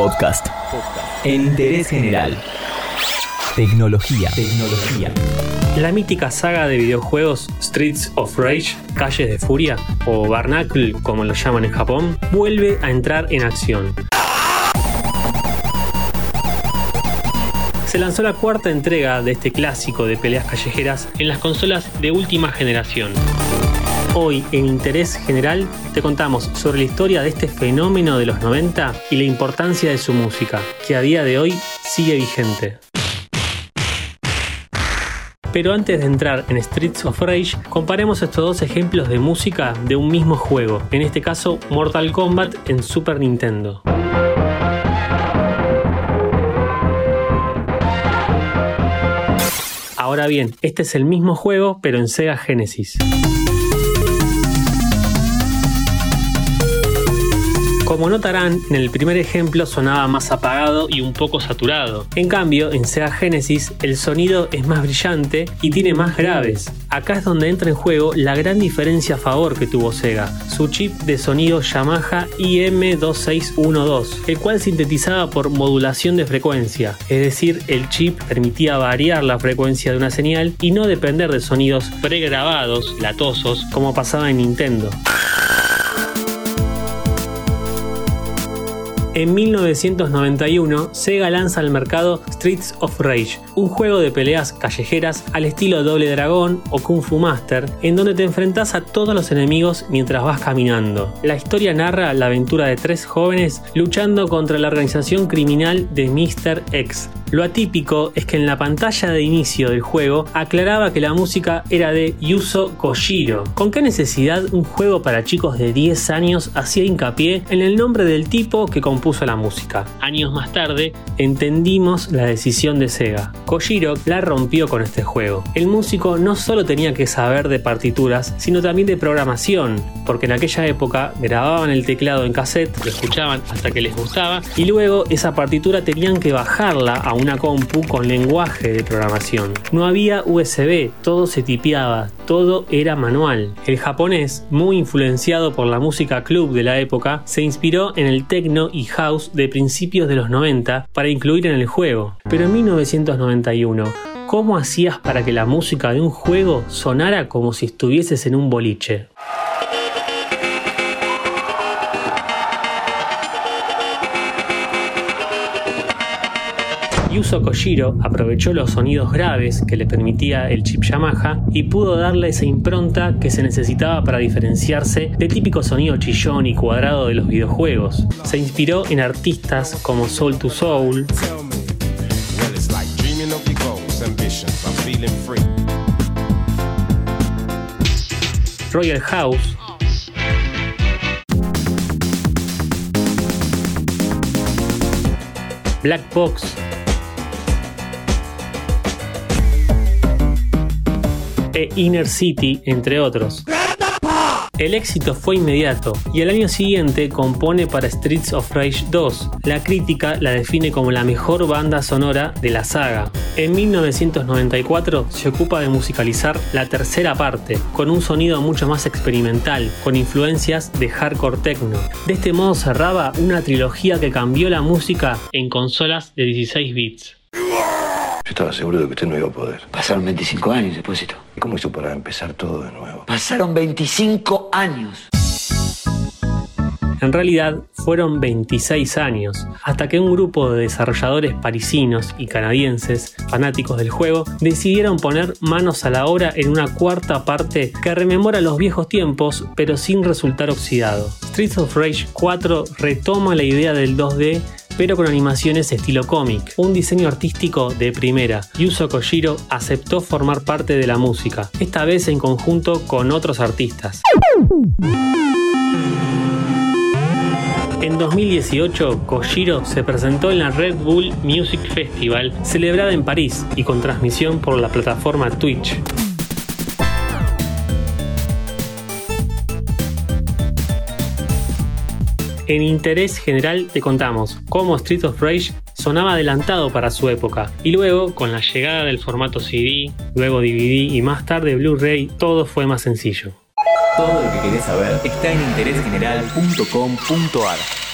Podcast. Interés general. Tecnología. Tecnología. La mítica saga de videojuegos Streets of Rage, Calles de Furia, o Barnacle como lo llaman en Japón, vuelve a entrar en acción. Se lanzó la cuarta entrega de este clásico de peleas callejeras en las consolas de última generación. Hoy, en Interés General, te contamos sobre la historia de este fenómeno de los 90 y la importancia de su música, que a día de hoy sigue vigente. Pero antes de entrar en Streets of Rage, comparemos estos dos ejemplos de música de un mismo juego, en este caso Mortal Kombat en Super Nintendo. Ahora bien, este es el mismo juego pero en Sega Genesis. Como notarán, en el primer ejemplo sonaba más apagado y un poco saturado. En cambio, en Sega Genesis el sonido es más brillante y tiene más graves. Acá es donde entra en juego la gran diferencia a favor que tuvo Sega, su chip de sonido Yamaha IM2612, el cual sintetizaba por modulación de frecuencia, es decir, el chip permitía variar la frecuencia de una señal y no depender de sonidos pregrabados, latosos, como pasaba en Nintendo. En 1991, Sega lanza al mercado Streets of Rage, un juego de peleas callejeras al estilo Doble Dragón o Kung Fu Master, en donde te enfrentas a todos los enemigos mientras vas caminando. La historia narra la aventura de tres jóvenes luchando contra la organización criminal de Mr. X, lo atípico es que en la pantalla de inicio del juego aclaraba que la música era de Yuzo Koshiro. ¿Con qué necesidad un juego para chicos de 10 años hacía hincapié en el nombre del tipo que compuso la música? Años más tarde entendimos la decisión de Sega. Koshiro la rompió con este juego. El músico no solo tenía que saber de partituras, sino también de programación, porque en aquella época grababan el teclado en cassette, lo escuchaban hasta que les gustaba y luego esa partitura tenían que bajarla a una compu con lenguaje de programación. No había USB, todo se tipeaba, todo era manual. El japonés, muy influenciado por la música club de la época, se inspiró en el techno y house de principios de los 90 para incluir en el juego. Pero en 1991, ¿cómo hacías para que la música de un juego sonara como si estuvieses en un boliche? Yuzo Koshiro aprovechó los sonidos graves que le permitía el chip Yamaha y pudo darle esa impronta que se necesitaba para diferenciarse del típico sonido chillón y cuadrado de los videojuegos. Se inspiró en artistas como Soul to Soul, Royal House, Black Box, e Inner City, entre otros. El éxito fue inmediato y el año siguiente compone para Streets of Rage 2. La crítica la define como la mejor banda sonora de la saga. En 1994 se ocupa de musicalizar la tercera parte, con un sonido mucho más experimental, con influencias de hardcore techno. De este modo cerraba una trilogía que cambió la música en consolas de 16 bits. Yo estaba seguro de que usted no iba a poder. Pasaron 25 años, depósito. ¿Cómo hizo para empezar todo de nuevo? Pasaron 25 años. En realidad fueron 26 años, hasta que un grupo de desarrolladores parisinos y canadienses, fanáticos del juego, decidieron poner manos a la obra en una cuarta parte que rememora los viejos tiempos, pero sin resultar oxidado. Streets of Rage 4 retoma la idea del 2D pero con animaciones estilo cómic. Un diseño artístico de primera. Yuzo Koshiro aceptó formar parte de la música, esta vez en conjunto con otros artistas. En 2018, Koshiro se presentó en la Red Bull Music Festival, celebrada en París y con transmisión por la plataforma Twitch. En Interés General te contamos cómo Street of Rage sonaba adelantado para su época y luego, con la llegada del formato CD, luego DVD y más tarde Blu-ray, todo fue más sencillo. Todo lo que querés saber está en interésgeneral.com.ar.